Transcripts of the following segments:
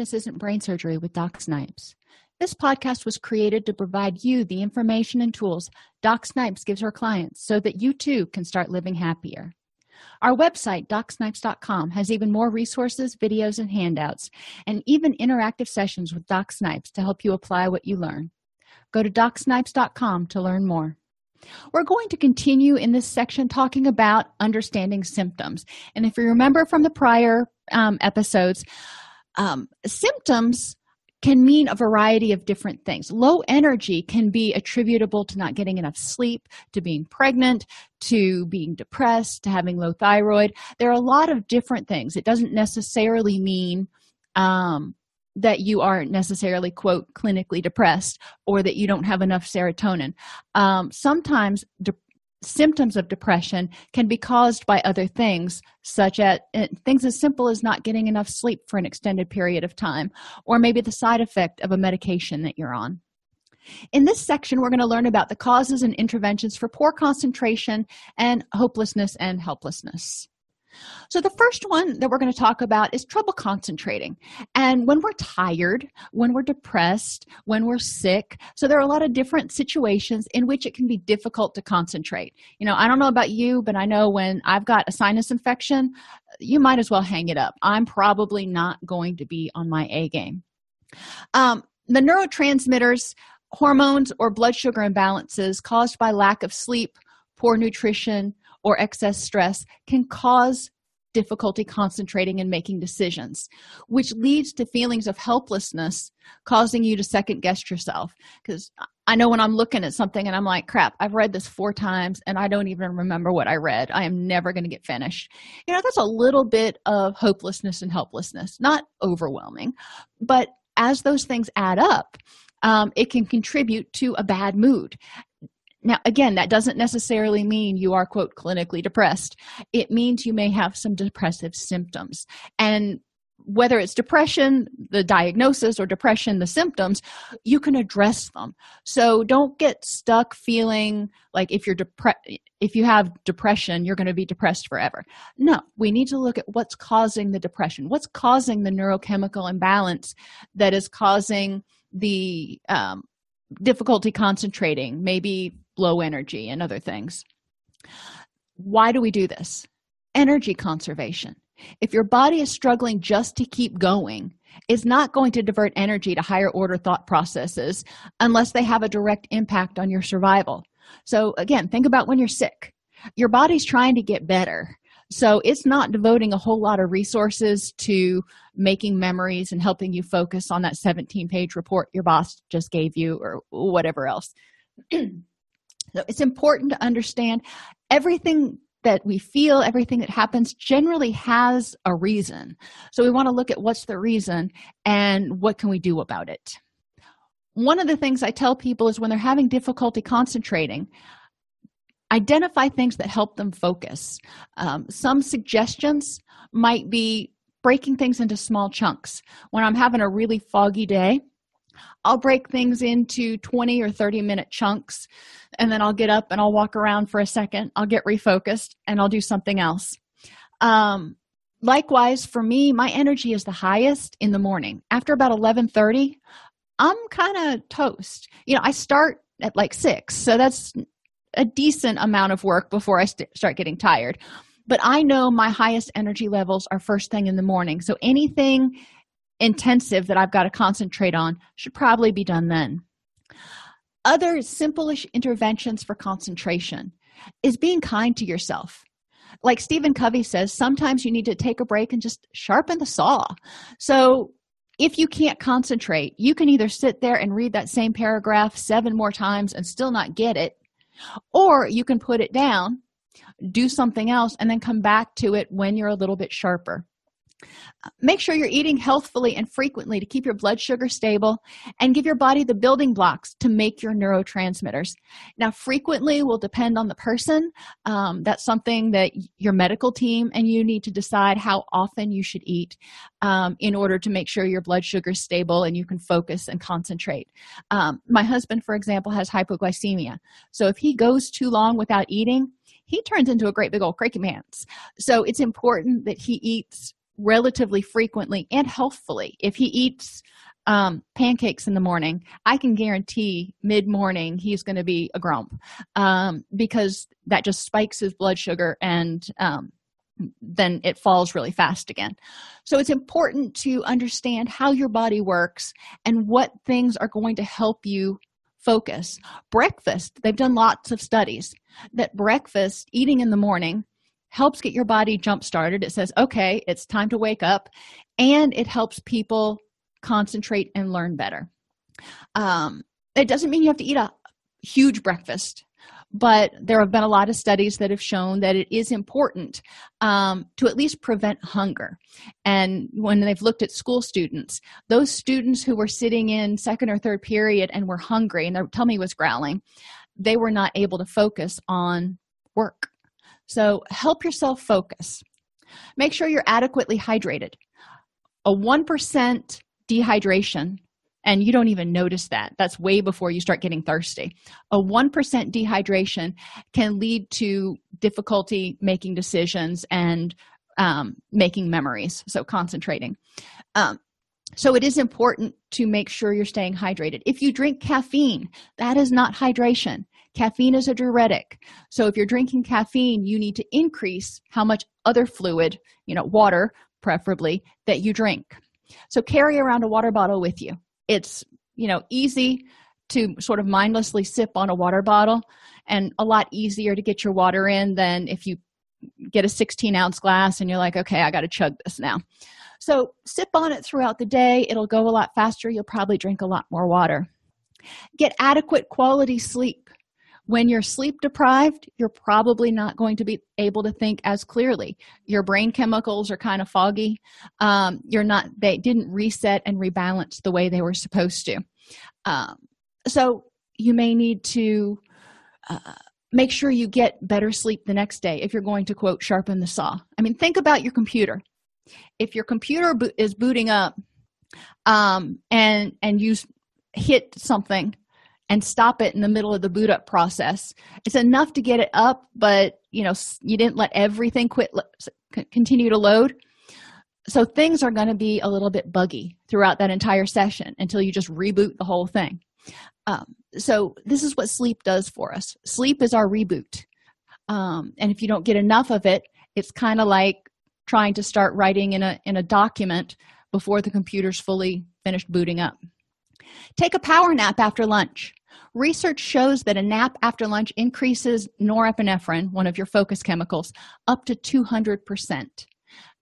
Happiness Isn't Brain Surgery with Doc Snipes. This podcast was created to provide you the information and tools Doc Snipes gives her clients so that you too can start living happier. Our website, docsnipes.com, has even more resources, videos, and handouts, and even interactive sessions with Doc Snipes to help you apply what you learn. Go to docsnipes.com to learn more. We're going to continue in this section talking about understanding symptoms. And if you remember from the prior um, episodes, um, symptoms can mean a variety of different things. Low energy can be attributable to not getting enough sleep, to being pregnant, to being depressed, to having low thyroid. There are a lot of different things. It doesn't necessarily mean um, that you are necessarily quote clinically depressed or that you don't have enough serotonin um, sometimes symptoms of depression can be caused by other things such as uh, things as simple as not getting enough sleep for an extended period of time or maybe the side effect of a medication that you're on. In this section we're going to learn about the causes and interventions for poor concentration and hopelessness and helplessness so, the first one that we're going to talk about is trouble concentrating. And when we're tired, when we're depressed, when we're sick, so there are a lot of different situations in which it can be difficult to concentrate. You know, I don't know about you, but I know when I've got a sinus infection, you might as well hang it up. I'm probably not going to be on my A game. Um, the neurotransmitters, hormones, or blood sugar imbalances caused by lack of sleep, poor nutrition, or excess stress can cause difficulty concentrating and making decisions, which leads to feelings of helplessness, causing you to second guess yourself. Because I know when I'm looking at something and I'm like, crap, I've read this four times and I don't even remember what I read. I am never going to get finished. You know, that's a little bit of hopelessness and helplessness, not overwhelming, but as those things add up, um, it can contribute to a bad mood now again that doesn't necessarily mean you are quote clinically depressed. It means you may have some depressive symptoms. And whether it's depression the diagnosis or depression the symptoms you can address them. So don't get stuck feeling like if you're depressed if you have depression you're going to be depressed forever. No we need to look at what's causing the depression. What's causing the neurochemical imbalance that is causing the um, difficulty concentrating? Maybe low energy and other things. Why do we do this? Energy conservation. If your body is struggling just to keep going it's not going to divert energy to higher order thought processes unless they have a direct impact on your survival. So again think about when you're sick. Your body's trying to get better. So it's not devoting a whole lot of resources to making memories and helping you focus on that 17 page report your boss just gave you or whatever else so it's important to understand everything that we feel everything that happens generally has a reason. So we want to look at what's the reason and what can we do about it. One of the things i tell people is when they're having difficulty concentrating identify things that help them focus. Um, some suggestions might be breaking things into small chunks. When i'm having a really foggy day I'll break things into 20 or 30 minute chunks and then I'll get up and I'll walk around for a second. I'll get refocused and I'll do something else. Um, likewise, for me, my energy is the highest in the morning. After about 11:30, I'm kind of toast. You know, I start at like 6, so that's a decent amount of work before I st- start getting tired. But I know my highest energy levels are first thing in the morning. So anything intensive that I've got to concentrate on should probably be done then. Other simplish interventions for concentration is being kind to yourself. Like Stephen Covey says, sometimes you need to take a break and just sharpen the saw. So if you can't concentrate, you can either sit there and read that same paragraph seven more times and still not get it, or you can put it down, do something else, and then come back to it when you're a little bit sharper make sure you're eating healthfully and frequently to keep your blood sugar stable and give your body the building blocks to make your neurotransmitters. Now frequently will depend on the person. Um, that's something that your medical team and you need to decide how often you should eat um, in order to make sure your blood sugar is stable and you can focus and concentrate. Um, my husband for example has hypoglycemia. So if he goes too long without eating he turns into a great big old cranky man. so it's important that he eats relatively frequently and healthfully. If he eats um, pancakes in the morning i can guarantee mid-morning he's going to be a grump um, because that just spikes his blood sugar and um, then it falls really fast again. So it's important to understand how your body works and what things are going to help you focus. Breakfast they've done lots of studies that breakfast eating in the morning helps get your body jump started. It says okay it's time to wake up. And it helps people concentrate and learn better. Um, it doesn't mean you have to eat a huge breakfast but there have been a lot of studies that have shown that it is important um, to at least prevent hunger. And when they've looked at school students those students who were sitting in second or third period and were hungry and their tummy was growling they were not able to focus on work so help yourself focus. Make sure you're adequately hydrated. A 1% dehydration and you don't even notice that. That's way before you start getting thirsty. A 1% dehydration can lead to difficulty making decisions and um, making memories so concentrating. Um, so it is important to make sure you're staying hydrated. If you drink caffeine that is not hydration caffeine is a diuretic. So if you're drinking caffeine you need to increase how much other fluid you know water preferably that you drink. So carry around a water bottle with you. It's you know easy to sort of mindlessly sip on a water bottle and a lot easier to get your water in than if you get a 16 ounce glass and you're like okay i got to chug this now. So sip on it throughout the day. It'll go a lot faster. You'll probably drink a lot more water. Get adequate quality sleep when you're sleep deprived you're probably not going to be able to think as clearly. Your brain chemicals are kind of foggy. Um, you're not they didn't reset and rebalance the way they were supposed to. Um, so you may need to uh, make sure you get better sleep the next day if you're going to quote sharpen the saw. I mean think about your computer. If your computer bo- is booting up um, and and you hit something and stop it in the middle of the boot up process. It's enough to get it up but you know you didn't let everything quit continue to load. So things are going to be a little bit buggy throughout that entire session until you just reboot the whole thing. Um, so this is what sleep does for us. Sleep is our reboot. Um, and if you don't get enough of it it's kind of like trying to start writing in a in a document before the computer's fully finished booting up. Take a power nap after lunch Research shows that a nap after lunch increases norepinephrine, one of your focus chemicals, up to 200%.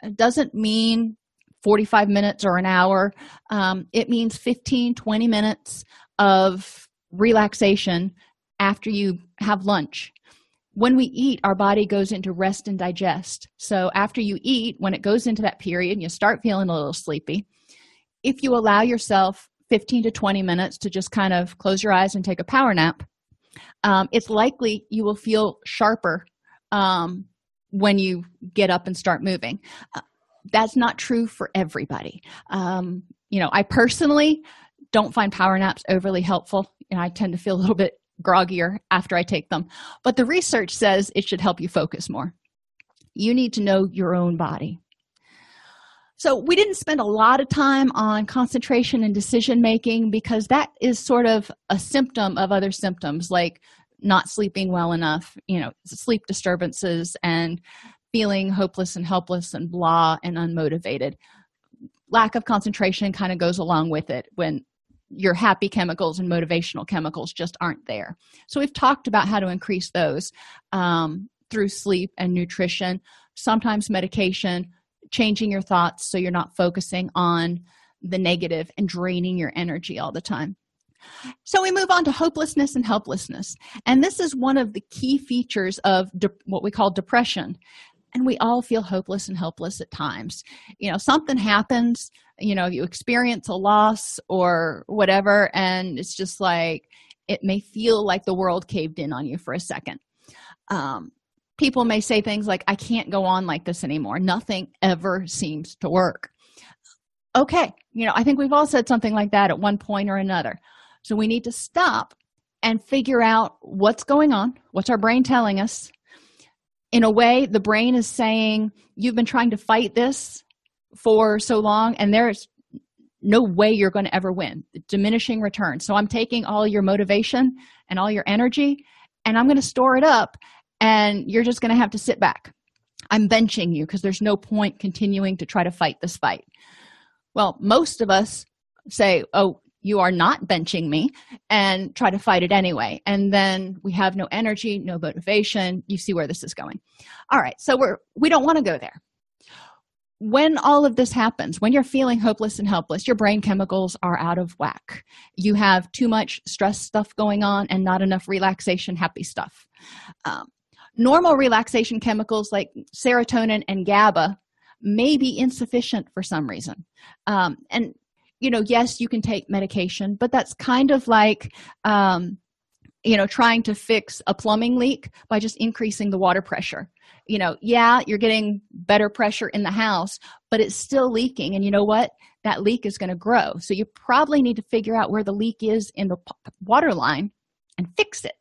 It doesn't mean 45 minutes or an hour, um, it means 15, 20 minutes of relaxation after you have lunch. When we eat, our body goes into rest and digest. So, after you eat, when it goes into that period, you start feeling a little sleepy. If you allow yourself 15 to 20 minutes to just kind of close your eyes and take a power nap um, it's likely you will feel sharper um, when you get up and start moving. Uh, that's not true for everybody. Um, you know i personally don't find power naps overly helpful. And i tend to feel a little bit groggier after i take them. But the research says it should help you focus more. You need to know your own body so we didn't spend a lot of time on concentration and decision making because that is sort of a symptom of other symptoms like not sleeping well enough you know sleep disturbances and feeling hopeless and helpless and blah and unmotivated. Lack of concentration kind of goes along with it when your happy chemicals and motivational chemicals just aren't there. So we've talked about how to increase those um, through sleep and nutrition sometimes medication changing your thoughts so you're not focusing on the negative and draining your energy all the time. So we move on to hopelessness and helplessness. And this is one of the key features of de- what we call depression. And we all feel hopeless and helpless at times. You know, something happens, you know, you experience a loss or whatever, and it's just like it may feel like the world caved in on you for a second. Um, people may say things like i can't go on like this anymore. Nothing ever seems to work. Okay you know i think we've all said something like that at one point or another. So we need to stop and figure out what's going on what's our brain telling us. In a way the brain is saying you've been trying to fight this for so long and there's no way you're going to ever win. Diminishing returns. So i'm taking all your motivation and all your energy and i'm going to store it up and you're just going to have to sit back. I'm benching you because there's no point continuing to try to fight this fight. Well most of us say oh you are not benching me and try to fight it anyway. And then we have no energy no motivation. You see where this is going. All right so we're we don't want to go there. When all of this happens when you're feeling hopeless and helpless your brain chemicals are out of whack. You have too much stress stuff going on and not enough relaxation happy stuff. Um, normal relaxation chemicals like serotonin and gaba may be insufficient for some reason. Um, and you know yes you can take medication but that's kind of like um, you know trying to fix a plumbing leak by just increasing the water pressure. You know yeah you're getting better pressure in the house but it's still leaking. And you know what? That leak is going to grow. So you probably need to figure out where the leak is in the water line and fix it.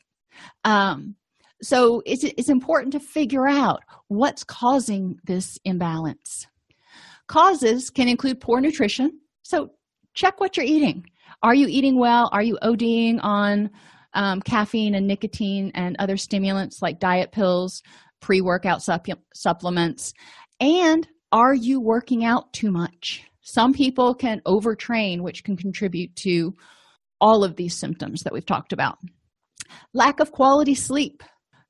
Um, so it's, it's important to figure out what's causing this imbalance. Causes can include poor nutrition. So check what you're eating. Are you eating well? Are you oding on um, caffeine and nicotine and other stimulants like diet pills pre-workout supp- supplements? And are you working out too much? Some people can overtrain which can contribute to all of these symptoms that we've talked about. Lack of quality sleep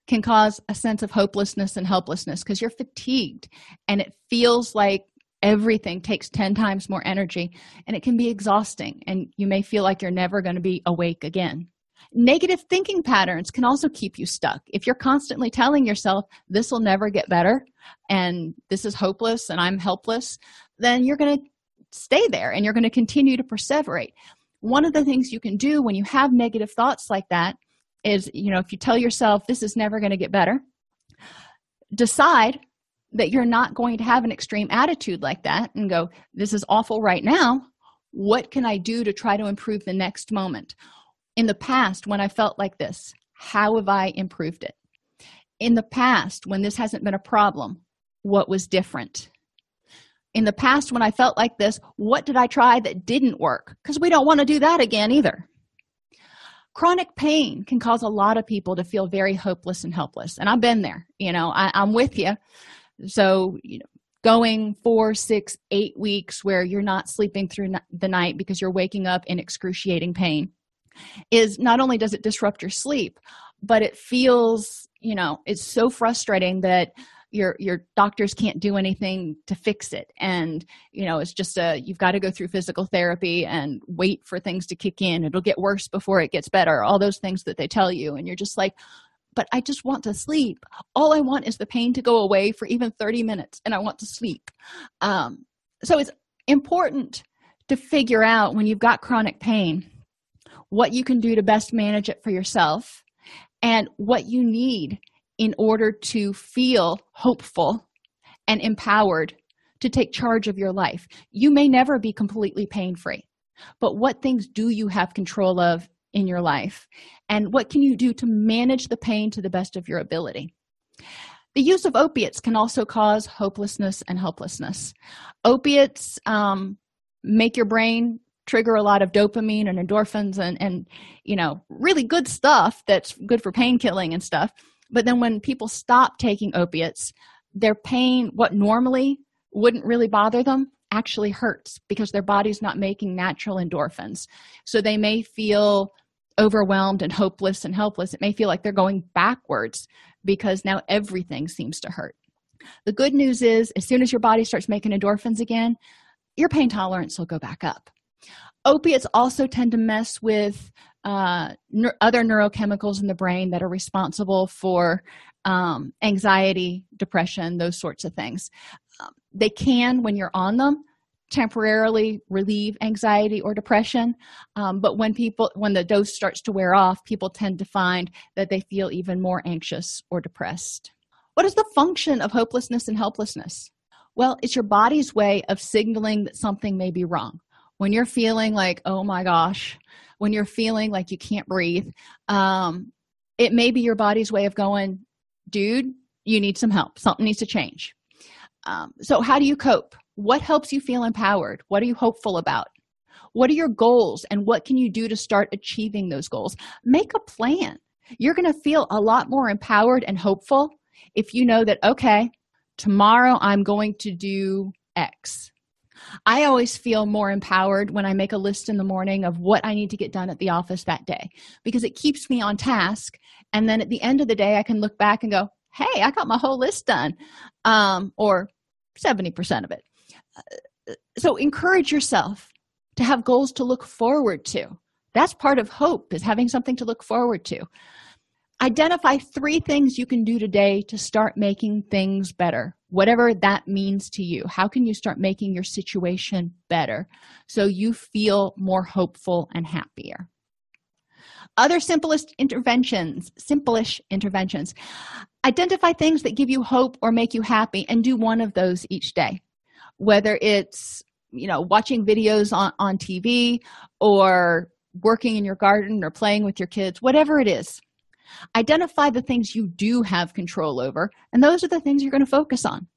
can cause a sense of hopelessness and helplessness because you're fatigued and it feels like everything takes 10 times more energy and it can be exhausting and you may feel like you're never going to be awake again. Negative thinking patterns can also keep you stuck. If you're constantly telling yourself this will never get better and this is hopeless and i'm helpless then you're going to stay there and you're going to continue to perseverate. One of the things you can do when you have negative thoughts like that is you know if you tell yourself this is never going to get better decide that you're not going to have an extreme attitude like that and go this is awful right now. What can i do to try to improve the next moment? In the past when i felt like this how have i improved it? In the past when this hasn't been a problem what was different? In the past when i felt like this what did i try that didn't work? Because we don't want to do that again either chronic pain can cause a lot of people to feel very hopeless and helpless and i've been there you know I, am with you. So you know going four six eight weeks where you're not sleeping through the night because you're waking up in excruciating pain is not only does it disrupt your sleep but it feels you know it's so frustrating that your your doctors can't do anything to fix it and you know it's just a you've got to go through physical therapy and wait for things to kick in it'll get worse before it gets better all those things that they tell you and you're just like but I just want to sleep. All I want is the pain to go away for even 30 minutes and I want to sleep. Um, so it's important to figure out when you've got chronic pain what you can do to best manage it for yourself and what you need in order to feel hopeful and empowered to take charge of your life. You may never be completely pain free, but what things do you have control of in your life? And what can you do to manage the pain to the best of your ability? The use of opiates can also cause hopelessness and helplessness. Opiates um, make your brain trigger a lot of dopamine and endorphins and and you know really good stuff that's good for pain killing and stuff but then when people stop taking opiates their pain what normally wouldn't really bother them actually hurts because their body's not making natural endorphins. So they may feel overwhelmed and hopeless and helpless. It may feel like they're going backwards because now everything seems to hurt. The good news is as soon as your body starts making endorphins again your pain tolerance will go back up. Opiates also tend to mess with uh, ne- other neurochemicals in the brain that are responsible for um, anxiety depression those sorts of things. Um, they can when you're on them temporarily relieve anxiety or depression. Um, but when people when the dose starts to wear off people tend to find that they feel even more anxious or depressed. What is the function of hopelessness and helplessness? Well it's your body's way of signaling that something may be wrong when you're feeling like oh my gosh when you're feeling like you can't breathe um, it may be your body's way of going dude you need some help. Something needs to change. Um, so how do you cope? What helps you feel empowered? What are you hopeful about? What are your goals and what can you do to start achieving those goals? Make a plan. You're going to feel a lot more empowered and hopeful if you know that okay tomorrow i'm going to do x I always feel more empowered when I make a list in the morning of what I need to get done at the office that day because it keeps me on task. And then at the end of the day, I can look back and go, hey, I got my whole list done, um, or 70% of it. Uh, so encourage yourself to have goals to look forward to. That's part of hope, is having something to look forward to. Identify three things you can do today to start making things better, whatever that means to you. How can you start making your situation better so you feel more hopeful and happier? Other simplest interventions, simplish interventions. Identify things that give you hope or make you happy and do one of those each day. Whether it's, you know, watching videos on, on TV or working in your garden or playing with your kids, whatever it is Identify the things you do have control over, and those are the things you're going to focus on.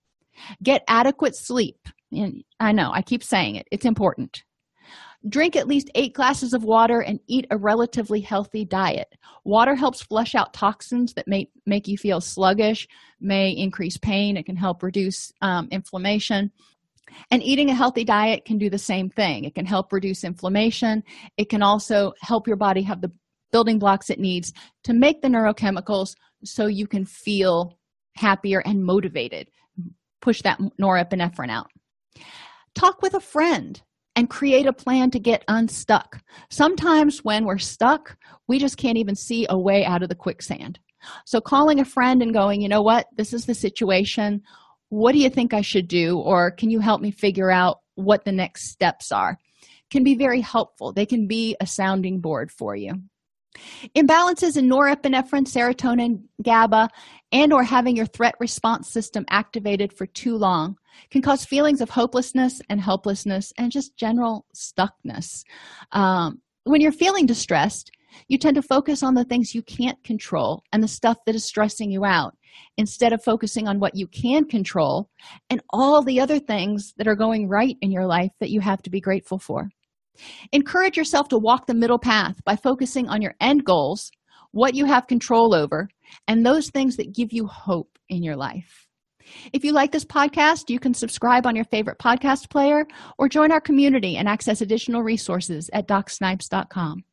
Get adequate sleep. And I know, I keep saying it, it's important. Drink at least eight glasses of water and eat a relatively healthy diet. Water helps flush out toxins that may make you feel sluggish, may increase pain, it can help reduce um, inflammation. And eating a healthy diet can do the same thing. It can help reduce inflammation. It can also help your body have the building blocks it needs to make the neurochemicals so you can feel happier and motivated. Push that norepinephrine out. Talk with a friend and create a plan to get unstuck. Sometimes when we're stuck we just can't even see a way out of the quicksand. So calling a friend and going you know what? This is the situation. What do you think i should do? Or can you help me figure out what the next steps are? Can be very helpful. They can be a sounding board for you imbalances in norepinephrine serotonin gaba and or having your threat response system activated for too long can cause feelings of hopelessness and helplessness and just general stuckness. Um, when you're feeling distressed you tend to focus on the things you can't control and the stuff that is stressing you out instead of focusing on what you can control and all the other things that are going right in your life that you have to be grateful for Encourage yourself to walk the middle path by focusing on your end goals, what you have control over, and those things that give you hope in your life. If you like this podcast, you can subscribe on your favorite podcast player or join our community and access additional resources at docsnipes.com.